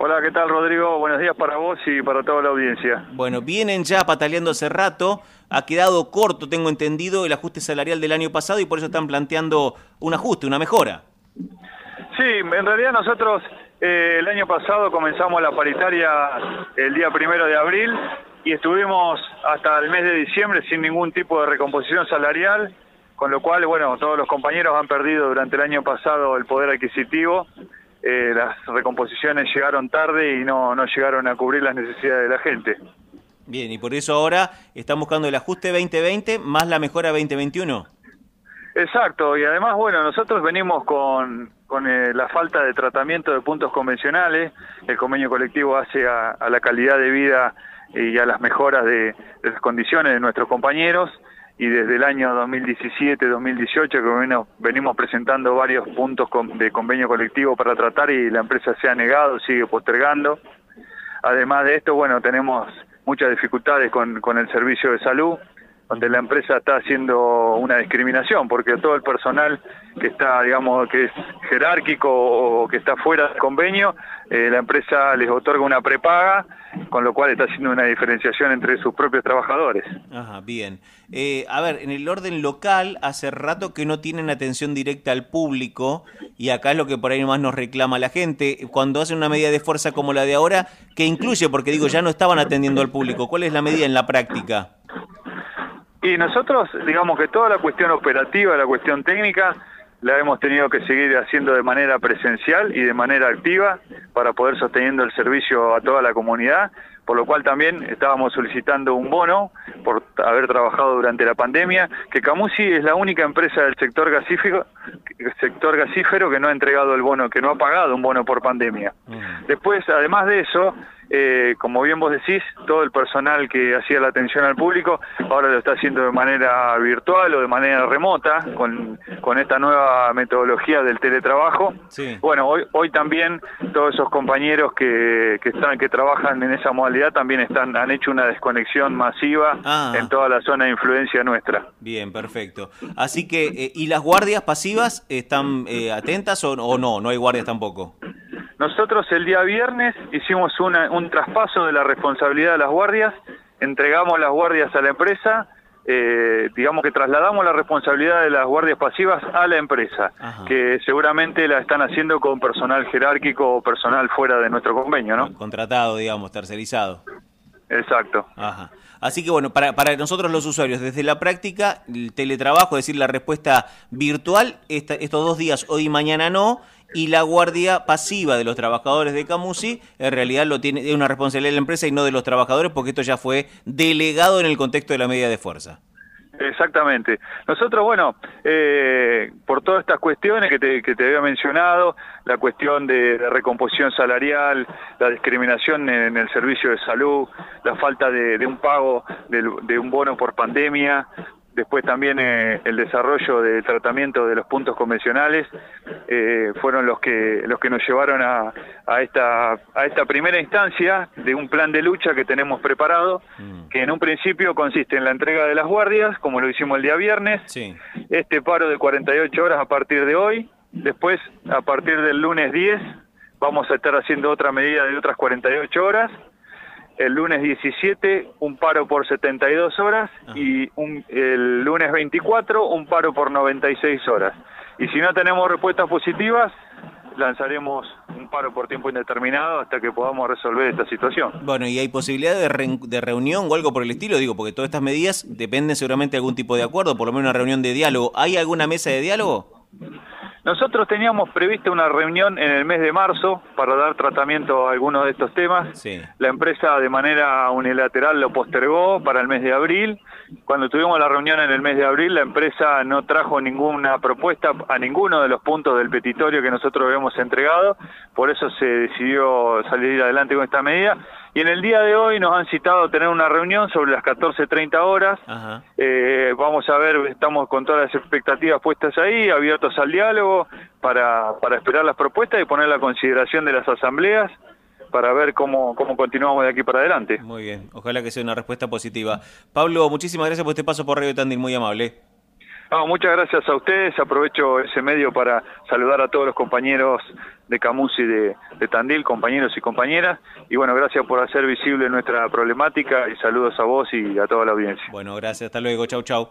Hola, ¿qué tal Rodrigo? Buenos días para vos y para toda la audiencia. Bueno, vienen ya pataleando hace rato, ha quedado corto, tengo entendido, el ajuste salarial del año pasado y por eso están planteando un ajuste, una mejora. Sí, en realidad nosotros eh, el año pasado comenzamos la paritaria el día primero de abril y estuvimos hasta el mes de diciembre sin ningún tipo de recomposición salarial, con lo cual, bueno, todos los compañeros han perdido durante el año pasado el poder adquisitivo. Eh, las recomposiciones llegaron tarde y no, no llegaron a cubrir las necesidades de la gente. Bien, y por eso ahora están buscando el ajuste 2020 más la mejora 2021. Exacto, y además, bueno, nosotros venimos con, con eh, la falta de tratamiento de puntos convencionales, el convenio colectivo hace a, la calidad de vida y a las mejoras de, las condiciones de nuestros compañeros, y desde el año 2017-2018 que venimos presentando varios puntos de convenio colectivo para tratar y la empresa se ha negado, sigue postergando. Además de esto, bueno, tenemos muchas dificultades con, con el servicio de salud, donde la empresa está haciendo una discriminación, porque todo el personal que está, digamos, que es jerárquico o que está fuera del convenio, eh, la empresa les otorga una prepaga, con lo cual está haciendo una diferenciación entre sus propios trabajadores. Ajá, bien. Eh, a ver, en el orden local, hace rato que no tienen atención directa al público, y acá es lo que por ahí más nos reclama la gente, cuando hacen una medida de fuerza como la de ahora, que incluye, porque digo, ya no estaban atendiendo al público, ¿cuál es la medida en la práctica? Y nosotros, digamos que toda la cuestión operativa, la cuestión técnica, la hemos tenido que seguir haciendo de manera presencial y de manera activa para poder sosteniendo el servicio a toda la comunidad, por lo cual también estábamos solicitando un bono por haber trabajado durante la pandemia, que Camusi es la única empresa del sector gasífero, sector gasífero que no ha entregado el bono, que no ha pagado un bono por pandemia. Después, además de eso, eh, como bien vos decís, todo el personal que hacía la atención al público ahora lo está haciendo de manera virtual o de manera remota con, con esta nueva metodología del teletrabajo. Bueno, hoy, hoy también todos esos compañeros que, que, están, que trabajan en esa modalidad también están, han hecho una desconexión masiva ah. en toda la zona de influencia nuestra. Bien, perfecto. Así que, eh, ¿y las guardias pasivas están eh, atentas o, o no? ¿No hay guardias tampoco? Nosotros el día viernes hicimos un traspaso de la responsabilidad de las guardias, entregamos las guardias a la empresa, eh, digamos que trasladamos la responsabilidad de las guardias pasivas a la empresa, que seguramente la están haciendo con personal jerárquico o personal fuera de nuestro convenio, ¿no? Contratado, digamos, tercerizado. Exacto. Ajá. Así que bueno, para, para nosotros los usuarios, desde la práctica, el teletrabajo, es decir, la respuesta virtual, estos dos días, hoy y mañana no, y la guardia pasiva de los trabajadores de Camusi en realidad lo tiene es una responsabilidad de la empresa y no de los trabajadores porque esto ya fue delegado en el contexto de la medida de fuerza. Exactamente. Nosotros, bueno, eh, por todas estas cuestiones que te, había mencionado, la cuestión de, recomposición salarial, la discriminación en, el servicio de salud, la falta de, un pago de un bono por pandemia, después también eh, el desarrollo del tratamiento de los puntos convencionales eh, fueron los que los que nos llevaron a, a, esta a esta primera instancia de un plan de lucha que tenemos preparado mm. que en un principio consiste en la entrega de las guardias como lo hicimos el día viernes. Este paro de 48 horas a partir de hoy. Después a partir del lunes 10 vamos a estar haciendo otra medida de otras 48 horas el lunes 17 un paro por 72 horas y un, el lunes 24 un paro por 96 horas. Y si no tenemos respuestas positivas, lanzaremos un paro por tiempo indeterminado hasta que podamos resolver esta situación. Bueno, ¿y hay posibilidad de, de, reunión o algo por el estilo? Digo, porque todas estas medidas dependen seguramente de algún tipo de acuerdo, por lo menos una reunión de diálogo. ¿Hay alguna mesa de diálogo? Nosotros teníamos previsto una reunión en el mes de marzo para dar tratamiento a algunos de estos temas. La empresa de manera unilateral lo postergó para el mes de abril. Cuando tuvimos la reunión en el mes de abril, la empresa no trajo ninguna propuesta a ninguno de los puntos del petitorio que nosotros habíamos entregado. Por eso se decidió salir adelante con esta medida y en el día de hoy nos han citado a tener una reunión sobre las 14.30 horas. Eh, vamos a ver, estamos con todas las expectativas puestas ahí, abiertos al diálogo para, para esperar las propuestas y poner la consideración de las asambleas para ver cómo, cómo continuamos de aquí para adelante. Muy bien, ojalá que sea una respuesta positiva. Pablo, muchísimas gracias por este paso por Radio Tandil, muy amable. Muchas gracias a ustedes. Aprovecho ese medio para saludar a todos los compañeros de Camus y de, de, Tandil, compañeros y compañeras. Y bueno, gracias por hacer visible nuestra problemática y saludos a vos y a toda la audiencia. Bueno, gracias. Hasta luego. Chau, chau.